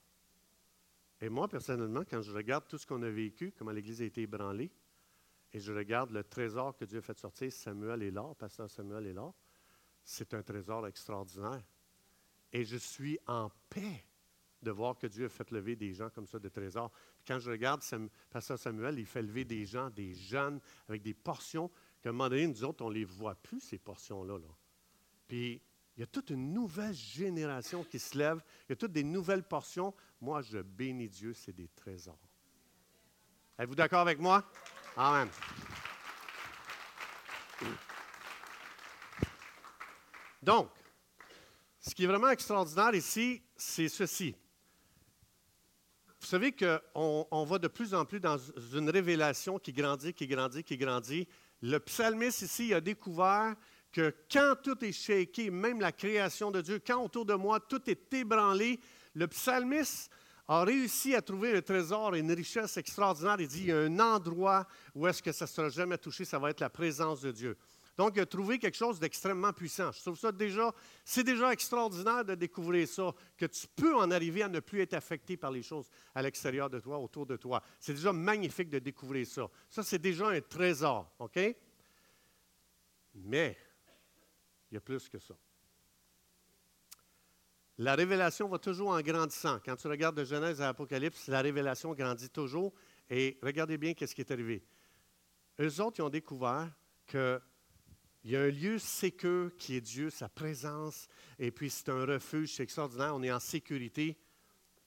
[SPEAKER 1] Et moi, personnellement, quand je regarde tout ce qu'on a vécu, comment l'Église a été ébranlée, et je regarde le trésor que Dieu a fait sortir, Samuel est là, pasteur Samuel est là, c'est un trésor extraordinaire. Et je suis en paix de voir que Dieu a fait lever des gens comme ça de trésors. quand je regarde pasteur Samuel, il fait lever des gens, des jeunes, avec des portions qu'à un moment nous autres, on ne les voit plus, ces portions-là. Là. Puis, il y a toute une nouvelle génération qui se lève. Il y a toutes des nouvelles portions. Moi, je bénis Dieu, c'est des trésors. Êtes-vous d'accord avec moi? Amen. Donc, ce qui est vraiment extraordinaire ici, c'est ceci. Savez qu'on on va de plus en plus dans une révélation qui grandit, qui grandit, qui grandit. Le psalmiste ici a découvert que quand tout est shaké, même la création de Dieu, quand autour de moi tout est ébranlé, le psalmiste a réussi à trouver un trésor et une richesse extraordinaire. Il dit, il y a un endroit où est-ce que ça ne sera jamais touché, ça va être la présence de Dieu. Donc, il a trouvé quelque chose d'extrêmement puissant. Je trouve ça déjà, c'est déjà extraordinaire de découvrir ça, que tu peux en arriver à ne plus être affecté par les choses à l'extérieur de toi, autour de toi. C'est déjà magnifique de découvrir ça. Ça, c'est déjà un trésor, OK? Mais, il y a plus que ça. La révélation va toujours en grandissant. Quand tu regardes de Genèse à Apocalypse, la révélation grandit toujours. Et regardez bien ce qui est arrivé. Eux autres, ils ont découvert que il y a un lieu sécur qui est Dieu, sa présence, et puis c'est un refuge, extraordinaire, on est en sécurité.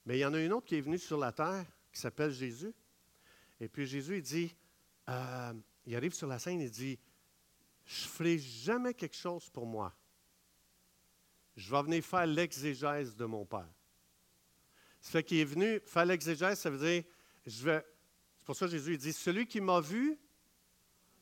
[SPEAKER 1] Mais il y en a une autre qui est venue sur la terre, qui s'appelle Jésus. Et puis Jésus, il dit, euh, il arrive sur la scène, il dit, je ne ferai jamais quelque chose pour moi. Je vais venir faire l'exégèse de mon Père. Ce fait qu'il est venu faire l'exégèse, ça veut dire, je vais, c'est pour ça que Jésus dit, celui qui m'a vu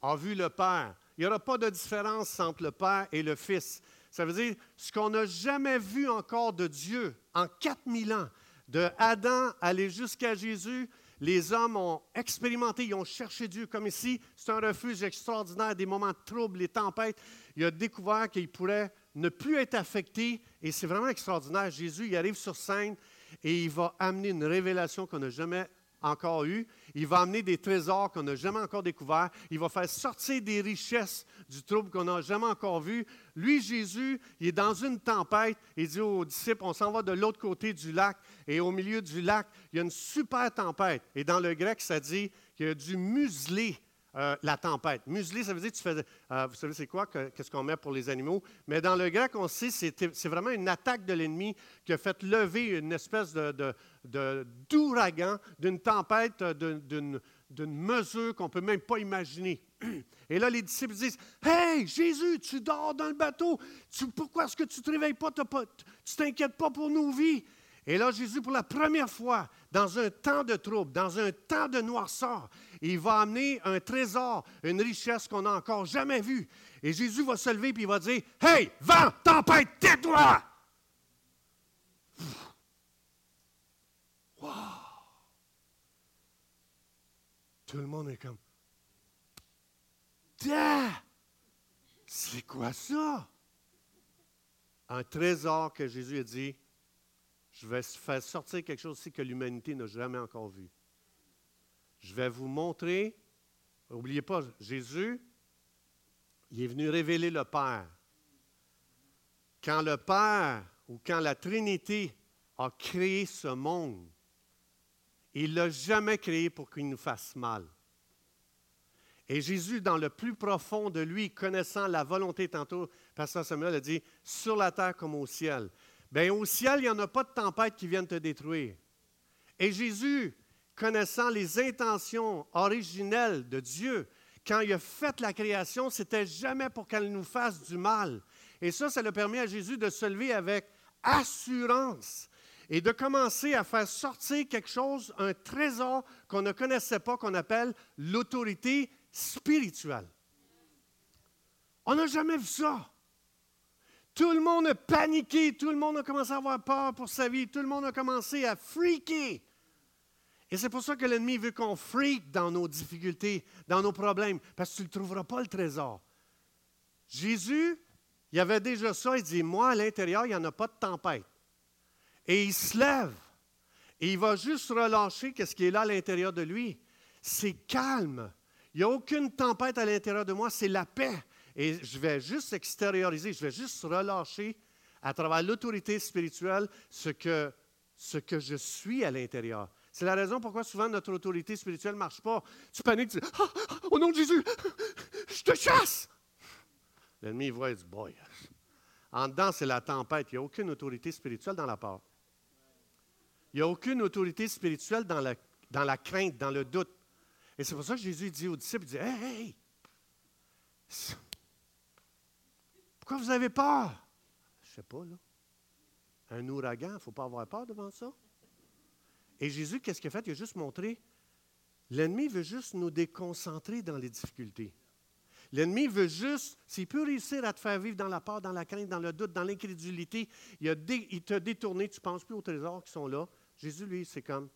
[SPEAKER 1] a vu le Père. Il n'y aura pas de différence entre le Père et le Fils. Ça veut dire ce qu'on n'a jamais vu encore de Dieu en 4000 ans, de Adam aller jusqu'à Jésus, les hommes ont expérimenté, ils ont cherché Dieu. Comme ici, c'est un refuge extraordinaire, des moments de troubles, les tempêtes. Il a découvert qu'il pourrait ne plus être affecté et c'est vraiment extraordinaire. Jésus, il arrive sur scène et il va amener une révélation qu'on n'a jamais encore eu. Il va amener des trésors qu'on n'a jamais encore découverts. Il va faire sortir des richesses du trouble qu'on n'a jamais encore vu. Lui, Jésus, il est dans une tempête. Il dit aux disciples, on s'en va de l'autre côté du lac. Et au milieu du lac, il y a une super tempête. Et dans le grec, ça dit qu'il y a du muselé euh, la tempête. Museler, ça veut dire, tu fais, euh, vous savez c'est quoi, qu'est-ce qu'on met pour les animaux, mais dans le grec, on sait, c'est vraiment une attaque de l'ennemi qui a fait lever une espèce d'ouragan, de, d'une tempête, d'une mesure qu'on ne peut même pas imaginer. Et là, les disciples disent, Hey, Jésus, tu dors dans le bateau, pourquoi est-ce que tu ne te réveilles pas, tu ne t'inquiètes pas pour nos vies? Et là, Jésus, pour la première fois, dans un temps de trouble, dans un temps de noirceur, il va amener un trésor, une richesse qu'on n'a encore jamais vue. Et Jésus va se lever et il va dire Hey, vent, tempête, tais-toi Wow. Tout le monde est comme C'est quoi ça Un trésor que Jésus a dit je vais faire sortir quelque chose ici que l'humanité n'a jamais encore vu. Je vais vous montrer, n'oubliez pas, Jésus, il est venu révéler le Père. Quand le Père ou quand la Trinité a créé ce monde, il ne l'a jamais créé pour qu'il nous fasse mal. Et Jésus, dans le plus profond de lui, connaissant la volonté, tantôt, Pasteur Samuel a dit, sur la terre comme au ciel. Bien, au ciel, il n'y en a pas de tempête qui vienne te détruire. Et Jésus, connaissant les intentions originelles de Dieu, quand il a fait la création, c'était jamais pour qu'elle nous fasse du mal. Et ça, ça a permis à Jésus de se lever avec assurance et de commencer à faire sortir quelque chose, un trésor qu'on ne connaissait pas, qu'on appelle l'autorité spirituelle. On n'a jamais vu ça. Tout le monde a paniqué, tout le monde a commencé à avoir peur pour sa vie, tout le monde a commencé à freaker. Et c'est pour ça que l'ennemi veut qu'on freak dans nos difficultés, dans nos problèmes, parce que tu ne trouveras pas le trésor. Jésus, il avait déjà ça, il dit, moi, à l'intérieur, il n'y en a pas de tempête. Et il se lève, et il va juste relâcher ce qui est là à l'intérieur de lui. C'est calme. Il n'y a aucune tempête à l'intérieur de moi, c'est la paix. Et je vais juste extérioriser, je vais juste relâcher à travers l'autorité spirituelle ce que, ce que je suis à l'intérieur. C'est la raison pourquoi souvent notre autorité spirituelle ne marche pas. Tu paniques, tu dis ah, ah, Au nom de Jésus, je te chasse L'ennemi voit et dit Boy, en dedans, c'est la tempête. Il n'y a aucune autorité spirituelle dans la part. Il n'y a aucune autorité spirituelle dans la, crainte, dans le doute. Et c'est pour ça que Jésus dit aux disciples, il dit, hey, pourquoi vous avez peur? Je ne sais pas, là. Un ouragan, il ne faut pas avoir peur devant ça. Et Jésus, qu'est-ce qu'il a fait? Il a juste montré, l'ennemi veut juste nous déconcentrer dans les difficultés. L'ennemi veut juste, s'il peut réussir à te faire vivre dans la peur, dans la crainte, dans le doute, dans l'incrédulité, il, t'a détourné, tu ne penses plus aux trésors qui sont là. Jésus, lui, c'est comme,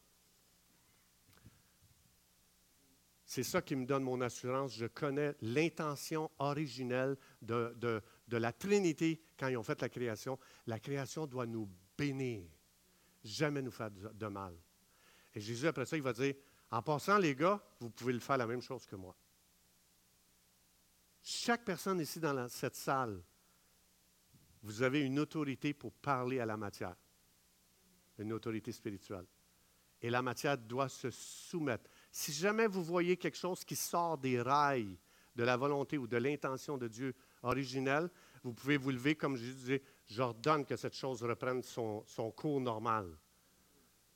[SPEAKER 1] C'est ça qui me donne mon assurance. Je connais l'intention originelle de, la Trinité quand ils ont fait la création. La création doit nous bénir, jamais nous faire de mal. Et Jésus, après ça, il va dire, en passant, les gars, vous pouvez le faire la même chose que moi. Chaque personne ici dans cette salle, vous avez une autorité pour parler à la matière, une autorité spirituelle. Et la matière doit se soumettre. Si jamais vous voyez quelque chose qui sort des rails de la volonté ou de l'intention de Dieu originelle, vous pouvez vous lever comme je disais, j'ordonne que cette chose reprenne son, cours normal.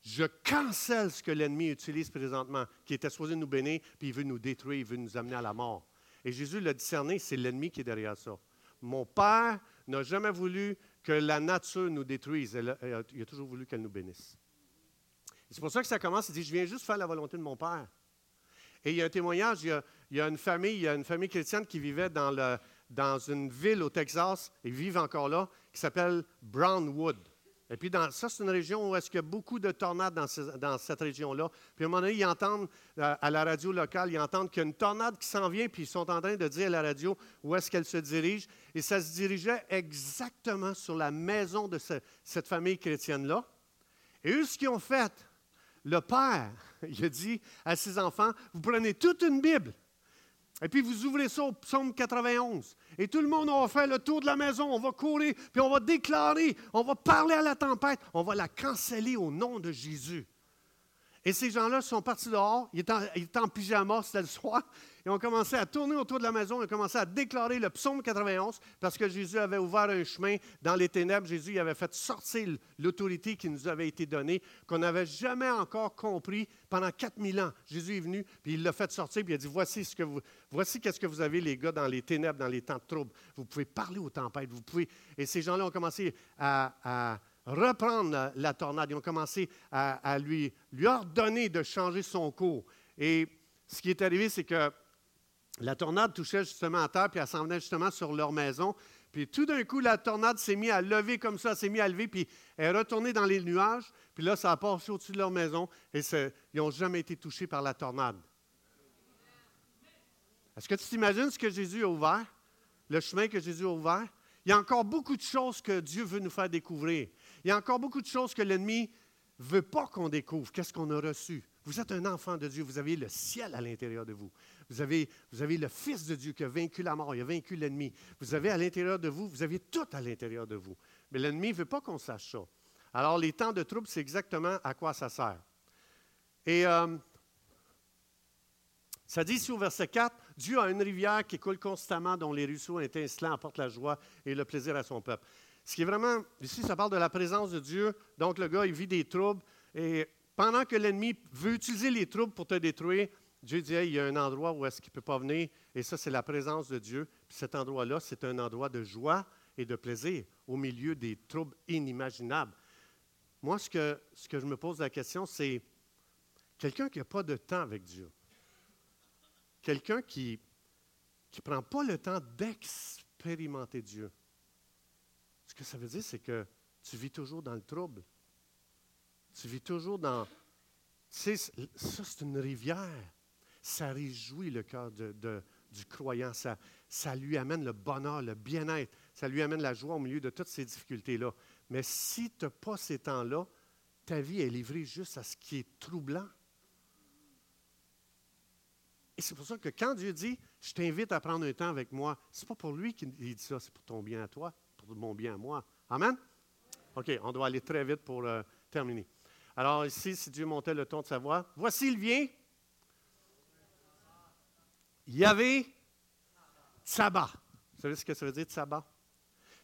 [SPEAKER 1] Je cancelle ce que l'ennemi utilise présentement, qui était supposé nous bénir, puis il veut nous détruire, il veut nous amener à la mort. Et Jésus l'a discerné, c'est l'ennemi qui est derrière ça. Mon Père n'a jamais voulu que la nature nous détruise. il a toujours voulu qu'elle nous bénisse. C'est pour ça que ça commence. Il dit, je viens juste faire la volonté de mon Père. Et il y a un témoignage, il y a, une famille, il y a une famille chrétienne qui vivait dans, une ville au Texas, et vivent encore là, qui s'appelle Brownwood. Et puis, ça, c'est une région où est-ce qu'il y a beaucoup de tornades dans, dans cette région-là. Puis, à un moment donné, ils entendent, euh, à la radio locale, ils entendent qu'il y a une tornade qui s'en vient, puis ils sont en train de dire à la radio où est-ce qu'elle se dirige. Et ça se dirigeait exactement sur la maison de cette famille chrétienne-là. Et eux, ce qu'ils ont fait, le père, [LAUGHS] il a dit à ses enfants, vous prenez toute une Bible, et puis vous ouvrez ça au psaume 91. Et tout le monde va faire le tour de la maison, on va courir, puis on va déclarer, on va parler à la tempête, on va la canceller au nom de Jésus. Et ces gens-là sont partis dehors, ils étaient en, pyjama, c'était le soir, [LAUGHS] et ont commencé à tourner autour de la maison, ils ont commencé à déclarer le psaume 91, parce que Jésus avait ouvert un chemin dans les ténèbres, Jésus avait fait sortir l'autorité qui nous avait été donnée, qu'on n'avait jamais encore compris pendant 4000 ans. Jésus est venu, puis il l'a fait sortir, puis il a dit, voici ce que vous, voici qu'est-ce que vous avez les gars dans les ténèbres, dans les temps de trouble. Vous pouvez parler aux tempêtes, vous pouvez... Et ces gens-là ont commencé à reprendre la, tornade. Ils ont commencé à, lui, lui ordonner de changer son cours. Et ce qui est arrivé, c'est que la tornade touchait justement à terre, puis elle s'en venait justement sur leur maison. Puis tout d'un coup, la tornade s'est mise à lever comme ça, s'est mise à lever, puis elle est retournée dans les nuages. Puis là, ça a passé au-dessus de leur maison et ils n'ont jamais été touchés par la tornade. Est-ce que tu t'imagines ce que Jésus a ouvert? Le chemin que Jésus a ouvert? Il y a encore beaucoup de choses que Dieu veut nous faire découvrir. Il y a encore beaucoup de choses que l'ennemi ne veut pas qu'on découvre. Qu'est-ce qu'on a reçu? Vous êtes un enfant de Dieu, vous avez le ciel à l'intérieur de vous. Vous avez, vous avez le Fils de Dieu qui a vaincu la mort, il a vaincu l'ennemi. Vous avez à l'intérieur de vous, vous avez tout à l'intérieur de vous. Mais l'ennemi ne veut pas qu'on sache ça. Alors, les temps de trouble, c'est exactement à quoi ça sert. Et euh, ça dit ici au verset 4, Dieu a une rivière qui coule constamment, dont les ruisseaux étincelants apportent la joie et le plaisir à son peuple. Ce qui est vraiment, ici, ça parle de la présence de Dieu. Donc, le gars, il vit des troubles. Et pendant que l'ennemi veut utiliser les troubles pour te détruire, Dieu dit, il y a un endroit où est-ce qu'il ne peut pas venir. Et ça, c'est la présence de Dieu. Puis cet endroit-là, c'est un endroit de joie et de plaisir au milieu des troubles inimaginables. Moi, ce que, ce que je me pose la question, c'est quelqu'un qui n'a pas de temps avec Dieu. Quelqu'un qui ne prend pas le temps d'expérimenter Dieu. Ce que ça veut dire, c'est que tu vis toujours dans le trouble. Tu vis toujours dans... Tu sais, ça, c'est une rivière. Ça réjouit le cœur du croyant. Ça, ça lui amène le bonheur, le bien-être. Ça lui amène la joie au milieu de toutes ces difficultés-là. Mais si tu n'as pas ces temps-là, ta vie est livrée juste à ce qui est troublant. Et c'est pour ça que quand Dieu dit, je t'invite à prendre un temps avec moi, ce n'est pas pour lui qu'il dit ça, c'est pour ton bien à toi de mon bien à moi. Amen? OK, on doit aller très vite pour euh, terminer. Alors ici, si Dieu montait le ton de sa voix, voici il vient. Il y avait Tsaba. Vous savez ce que ça veut dire, Tsaba?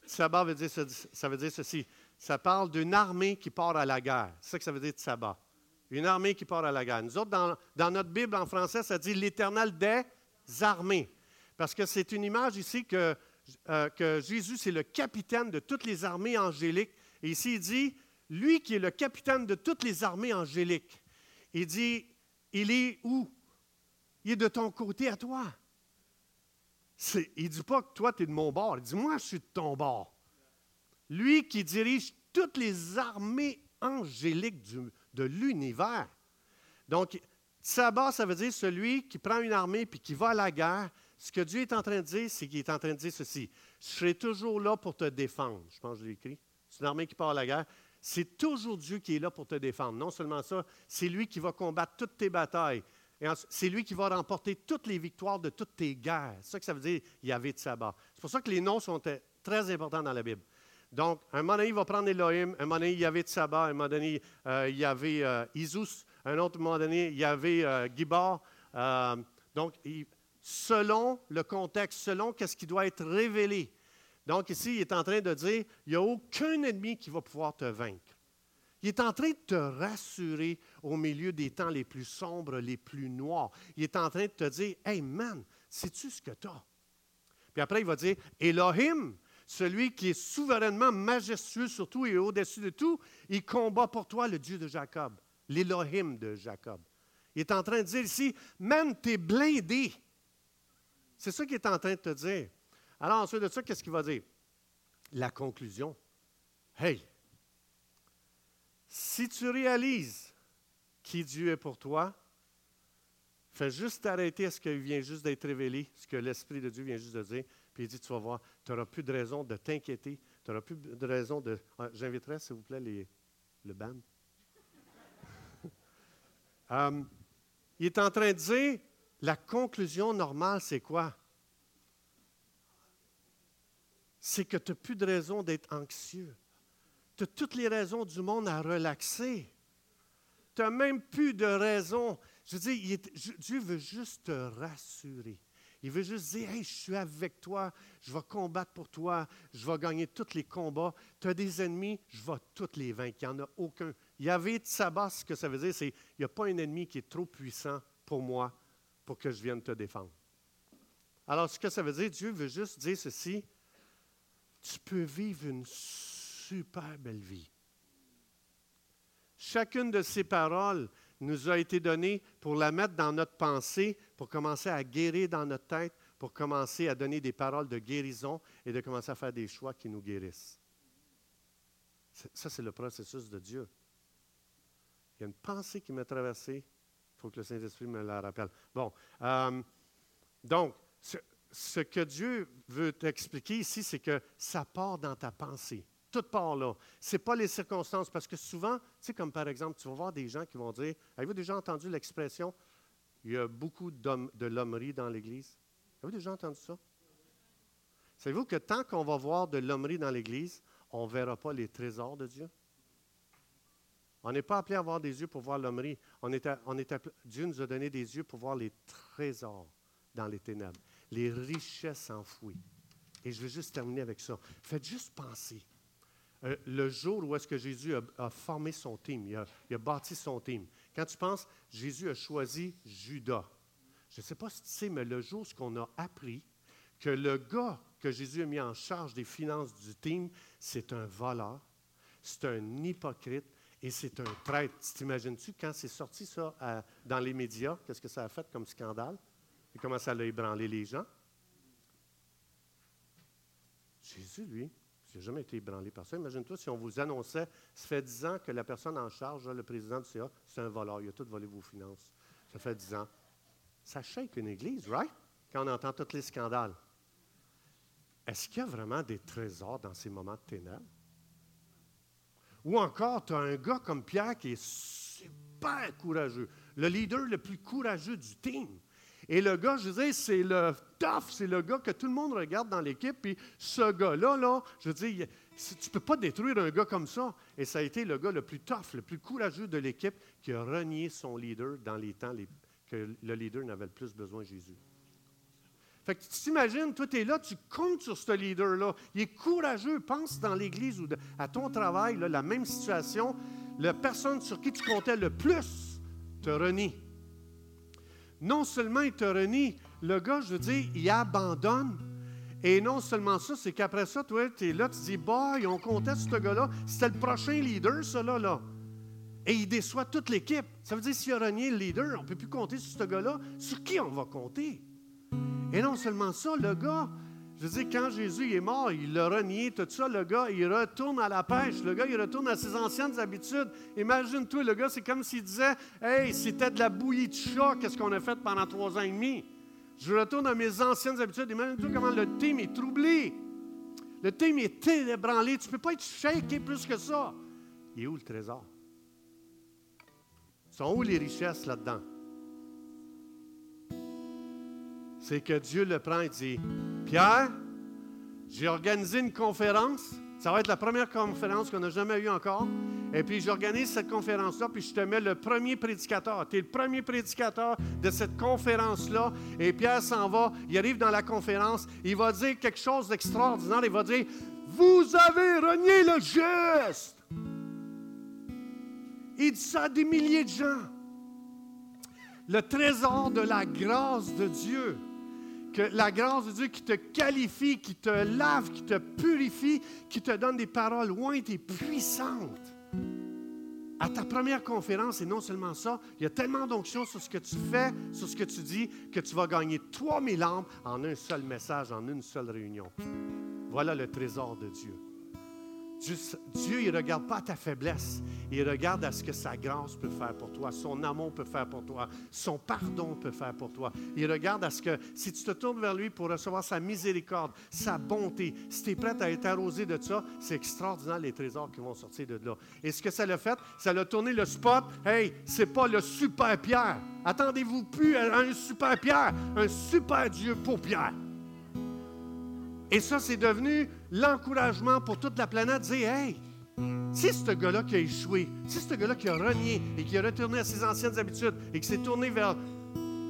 [SPEAKER 1] Tsaba veut dire, ça veut dire ceci. Ça parle d'une armée qui part à la guerre. C'est ça que ça veut dire, Tsaba. Une armée qui part à la guerre. Nous autres, dans, dans notre Bible en français, ça dit l'éternel des armées. Parce que c'est une image ici que euh, que Jésus, c'est le capitaine de toutes les armées angéliques. Et ici, il dit, lui qui est le capitaine de toutes les armées angéliques, il dit, il est où? Il est de ton côté à toi. il ne dit pas que toi, tu es de mon bord. Il dit, moi, je suis de ton bord. Lui qui dirige toutes les armées angéliques de l'univers. Donc, Sabbat, ça veut dire celui qui prend une armée puis qui va à la guerre ce que Dieu est en train de dire, c'est qu'il est en train de dire ceci. Je serai toujours là pour te défendre. Je pense que je l'ai écrit. C'est une armée qui part à la guerre. C'est toujours Dieu qui est là pour te défendre. Non seulement ça, c'est lui qui va combattre toutes tes batailles. C'est lui qui va remporter toutes les victoires de toutes tes guerres. C'est ça que ça veut dire, Yahvé de Sabbat. C'est pour ça que les noms sont très importants dans la Bible. Donc, un moment donné, il va prendre Elohim, un moment donné, il y avait Tsaba, un moment donné, euh, il y avait euh, Isus, un autre moment donné, il y avait euh. Euh, donc, il, selon le contexte, selon ce qui doit être révélé. Donc ici, il est en train de dire, il n'y a aucun ennemi qui va pouvoir te vaincre. Il est en train de te rassurer au milieu des temps les plus sombres, les plus noirs. Il est en train de te dire, Hey man, sais-tu ce que tu as? Puis après, il va dire, Elohim, celui qui est souverainement majestueux sur tout et au-dessus de tout, il combat pour toi le Dieu de Jacob, l'Elohim de Jacob. Il est en train de dire ici, man, tu es blindé. C'est ça qu'il est en train de te dire. Alors ensuite de ça, qu'est-ce qu'il va dire? La conclusion. Hey, si tu réalises qui Dieu est pour toi, fais juste arrêter ce qui vient juste d'être révélé, ce que l'Esprit de Dieu vient juste de dire, puis il dit, tu vas voir, tu n'auras plus de raison de t'inquiéter, tu n'auras plus de raison de... J'inviterai, s'il vous plaît, les, le band. [LAUGHS] Euh, il est en train de dire, la conclusion normale, c'est quoi? C'est que tu n'as plus de raison d'être anxieux. Tu as toutes les raisons du monde à relaxer. Tu n'as même plus de raison. Je veux dire, Dieu veut juste te rassurer. Il veut juste dire, hey, je suis avec toi, je vais combattre pour toi, je vais gagner tous les combats. Tu as des ennemis, je vais tous les vaincre. Il n'y en a aucun. Il y avait Sabbat, ce que ça veut dire, c'est il n'y a pas un ennemi qui est trop puissant pour moi pour que je vienne te défendre. Alors, ce que ça veut dire, Dieu veut juste dire ceci, tu peux vivre une super belle vie. Chacune de ces paroles nous a été donnée pour la mettre dans notre pensée, pour commencer à guérir dans notre tête, pour commencer à donner des paroles de guérison et de commencer à faire des choix qui nous guérissent. Ça, c'est le processus de Dieu. Il y a une pensée qui m'a traversée. Faut que le Saint-Esprit me la rappelle. Bon, euh, donc, ce, que Dieu veut t'expliquer ici, c'est que ça part dans ta pensée. Tout part là. Ce n'est pas les circonstances, parce que souvent, tu sais, comme par exemple, tu vas voir des gens qui vont dire, avez-vous déjà entendu l'expression, il y a beaucoup de l'hommerie dans l'Église? Avez-vous déjà entendu ça? Savez-vous que tant qu'on va voir de l'hommerie dans l'Église, on ne verra pas les trésors de Dieu? On n'est pas appelé à avoir des yeux pour voir l'hommerie. On est, Dieu nous a donné des yeux pour voir les trésors dans les ténèbres, les richesses enfouies. Et je veux juste terminer avec ça. Faites juste penser. Euh, le jour où est-ce que Jésus a, formé son team, il a, il a, bâti son team. Quand tu penses, Jésus a choisi Judas. Je ne sais pas si tu sais, mais le jour où on a appris que le gars que Jésus a mis en charge des finances du team, c'est un voleur, c'est un hypocrite, et c'est un traître. T'imagines-tu, quand c'est sorti ça dans les médias, qu'est-ce que ça a fait comme scandale? Et comment ça a ébranlé les gens? Jésus, lui, il n'a jamais été ébranlé par ça. Imagine-toi si on vous annonçait, ça fait dix ans que la personne en charge, le président du CA, c'est un voleur, il a tout volé vos finances. Ça fait dix ans. Ça shake une église, right? Quand on entend tous les scandales. Est-ce qu'il y a vraiment des trésors dans ces moments de ténèbres? Ou encore, tu as un gars comme Pierre qui est super courageux, le leader le plus courageux du team. Et le gars, je dire, c'est le tough, c'est le gars que tout le monde regarde dans l'équipe. Puis ce gars-là, là, je dire, tu ne peux pas détruire un gars comme ça. Et ça a été le gars le plus tough, le plus courageux de l'équipe qui a renié son leader dans les temps que le leader n'avait le plus besoin de Jésus. Fait que tu t'imagines, toi, tu es là, tu comptes sur ce leader-là. Il est courageux. Pense dans l'église ou à ton travail, la même situation. La personne sur qui tu comptais le plus te renie. Non seulement il te renie, le gars, je veux dire, il abandonne. Et non seulement ça, c'est qu'après ça, toi, tu es là, tu dis, bah, on comptait sur ce gars-là. C'était le prochain leader, ça, là. là. Et il déçoit toute l'équipe. Ça veut dire, s'il a renié le leader, on ne peut plus compter sur ce gars-là. Sur qui on va compter? Et non seulement ça, le gars, je dire, quand Jésus est mort, il l'a renié, tout ça, le gars, il retourne à la pêche, le gars, il retourne à ses anciennes habitudes. Imagine-toi, le gars, c'est comme s'il disait, Hey, c'était de la bouillie de chat, qu'est-ce qu'on a fait pendant trois ans et demi? Je retourne à mes anciennes habitudes. Imagine-toi comment le team est troublé. Le team est ébranlé. Tu ne peux pas être shaké plus que ça. Il est où le trésor? Sont où les richesses là-dedans? C'est que Dieu le prend et dit, Pierre, j'ai organisé une conférence. Ça va être la première conférence qu'on n'a jamais eue encore. Et puis j'organise cette conférence-là, puis je te mets le premier prédicateur. Tu es le premier prédicateur de cette conférence-là. Et Pierre s'en va, il arrive dans la conférence, il va dire quelque chose d'extraordinaire. Il va dire, vous avez renié le juste. Il dit ça à des milliers de gens. Le trésor de la grâce de Dieu que la grâce de Dieu qui te qualifie, qui te lave, qui te purifie, qui te donne des paroles lointes et puissantes. À ta première conférence, et non seulement ça, il y a tellement d'onction sur ce que tu fais, sur ce que tu dis, que tu vas gagner 3000 âmes en un seul message, en une seule réunion. Voilà le trésor de Dieu. Dieu, il ne regarde pas ta faiblesse, il regarde à ce que sa grâce peut faire pour toi, son amour peut faire pour toi, son pardon peut faire pour toi. Il regarde à ce que si tu te tournes vers lui pour recevoir sa miséricorde, sa bonté, si tu es prêt à être arrosé de ça, c'est extraordinaire les trésors qui vont sortir de là. Et ce que ça l'a fait, ça l'a tourné le spot. Hey, c'est pas le super Pierre. Attendez-vous plus à un super Pierre, un super Dieu pour Pierre. Et ça, c'est devenu l'encouragement pour toute la planète. Dire, hey, Si ce gars-là qui a échoué, si ce gars-là qui a renié et qui a retourné à ses anciennes habitudes et qui s'est tourné vers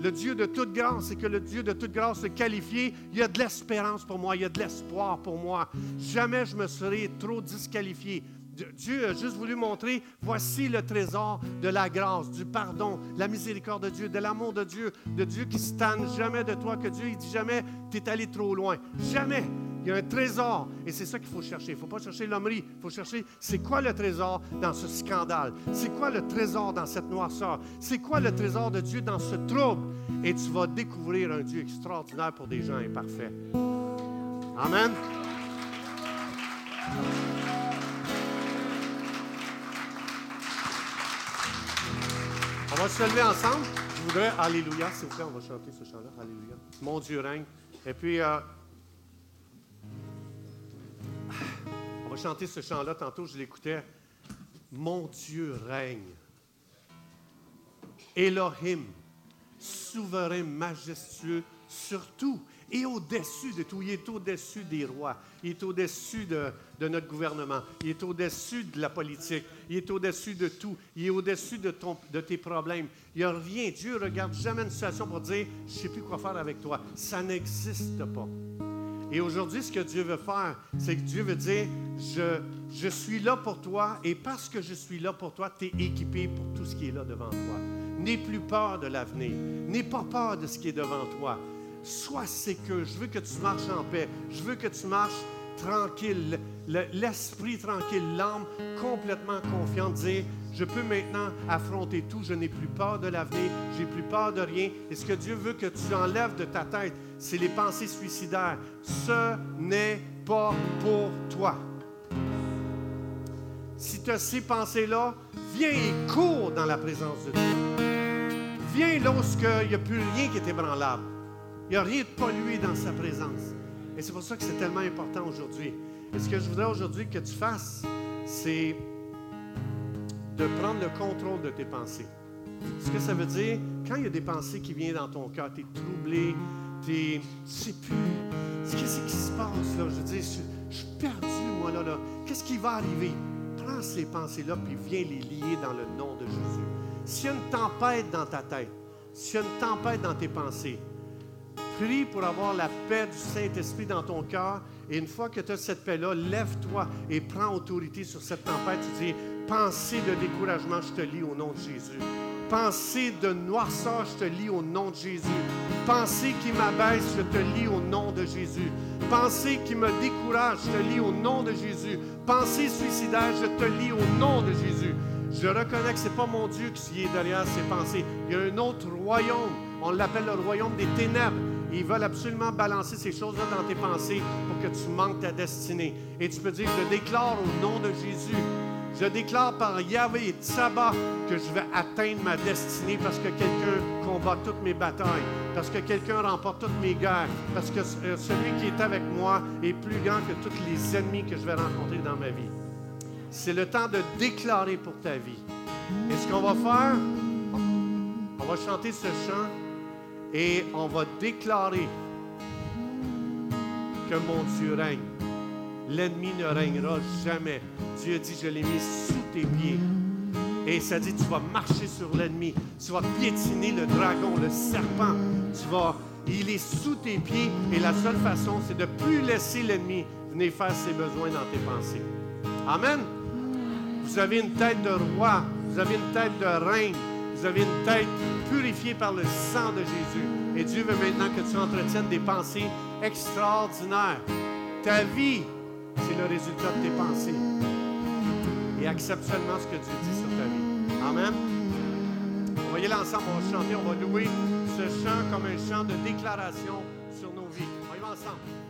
[SPEAKER 1] le Dieu de toute grâce et que le Dieu de toute grâce est qualifié, il y a de l'espérance pour moi, il y a de l'espoir pour moi. Jamais je me serais trop disqualifié. Dieu a juste voulu montrer, voici le trésor de la grâce, du pardon, la miséricorde de Dieu, de l'amour de Dieu, de Dieu qui tanne jamais de toi, que Dieu, il dit jamais, tu es allé trop loin. Jamais. Il y a un trésor et c'est ça qu'il faut chercher. Il ne faut pas chercher l'hommerie, il faut chercher c'est quoi le trésor dans ce scandale, c'est quoi le trésor dans cette noirceur, c'est quoi le trésor de Dieu dans ce trouble? Et tu vas découvrir un Dieu extraordinaire pour des gens imparfaits. Amen. On va se lever ensemble. Je voudrais, Alléluia, s'il vous plaît, on va chanter ce chant-là. Alléluia. Mon Dieu règne. Et puis, euh, on va chanter ce chant-là. Tantôt, je l'écoutais. Mon Dieu règne. Elohim, souverain, majestueux, surtout et au-dessus de tout. Il est au-dessus des rois. Il est au-dessus de, notre gouvernement. Il est au-dessus de la politique. Il est au-dessus de tout. Il est au-dessus de, de tes problèmes. Il n'y a rien. Dieu ne regarde jamais une situation pour dire Je ne sais plus quoi faire avec toi. Ça n'existe pas. Et aujourd'hui, ce que Dieu veut faire, c'est que Dieu veut dire je, je suis là pour toi et parce que je suis là pour toi, tu es équipé pour tout ce qui est là devant toi. N'aie plus peur de l'avenir. N'aie pas peur de ce qui est devant toi sois sécure. Je veux que tu marches en paix. Je veux que tu marches tranquille, l'esprit tranquille, l'âme complètement confiante, dire je peux maintenant affronter tout, je n'ai plus peur de l'avenir, j'ai plus peur de rien. Et ce que Dieu veut que tu enlèves de ta tête, c'est les pensées suicidaires. Ce n'est pas pour toi. Si tu as ces pensées-là, viens et cours dans la présence de Dieu. Viens lorsqu'il n'y a plus rien qui est ébranlable. Il n'y a rien de pollué dans sa présence. Et c'est pour ça que c'est tellement important aujourd'hui. Et ce que je voudrais aujourd'hui que tu fasses, c'est de prendre le contrôle de tes pensées. Ce que ça veut dire, quand il y a des pensées qui viennent dans ton cœur, tu es troublé, tu ne sais plus, qu'est-ce qui se passe là? Je veux dire, je, suis perdu, moi là, là. Qu'est-ce qui va arriver? Prends ces pensées-là, puis viens les lier dans le nom de Jésus. S'il y a une tempête dans ta tête, s'il y a une tempête dans tes pensées, Prie pour avoir la paix du Saint-Esprit dans ton cœur. Et une fois que tu as cette paix-là, lève-toi et prends autorité sur cette tempête. Tu dis, pensée de découragement, je te lis au nom de Jésus. Pensée de noirceur, je te lis au nom de Jésus. Pensée qui m'abaisse, je te lis au nom de Jésus. Pensée qui me décourage, je te lis au nom de Jésus. Pensée suicidaire, je te lis au nom de Jésus. Je reconnais que ce n'est pas mon Dieu qui est derrière ces pensées. Il y a un autre royaume. On l'appelle le royaume des ténèbres. Ils veulent absolument balancer ces choses-là dans tes pensées pour que tu manques ta destinée. Et tu peux dire, je déclare au nom de Jésus, je déclare par Yahvé et Tsaba que je vais atteindre ma destinée parce que quelqu'un combat toutes mes batailles, parce que quelqu'un remporte toutes mes guerres, parce que euh, celui qui est avec moi est plus grand que tous les ennemis que je vais rencontrer dans ma vie. C'est le temps de déclarer pour ta vie. Et ce qu'on va faire, on va chanter ce chant et on va déclarer que mon Dieu règne. L'ennemi ne règnera jamais. Dieu dit, je l'ai mis sous tes pieds. Et ça dit, tu vas marcher sur l'ennemi. Tu vas piétiner le dragon, le serpent. Tu vas, il est sous tes pieds. Et la seule façon, c'est de plus laisser l'ennemi venir faire ses besoins dans tes pensées. Amen. Vous avez une tête de roi. Vous avez une tête de reine. Vous avez une tête purifiée par le sang de Jésus. Et Dieu veut maintenant que tu entretiennes des pensées extraordinaires. Ta vie, c'est le résultat de tes pensées. Et accepte seulement ce que Dieu dit sur ta vie. Amen. On va y aller ensemble, on va chanter, on va louer ce chant comme un chant de déclaration sur nos vies. On y ensemble.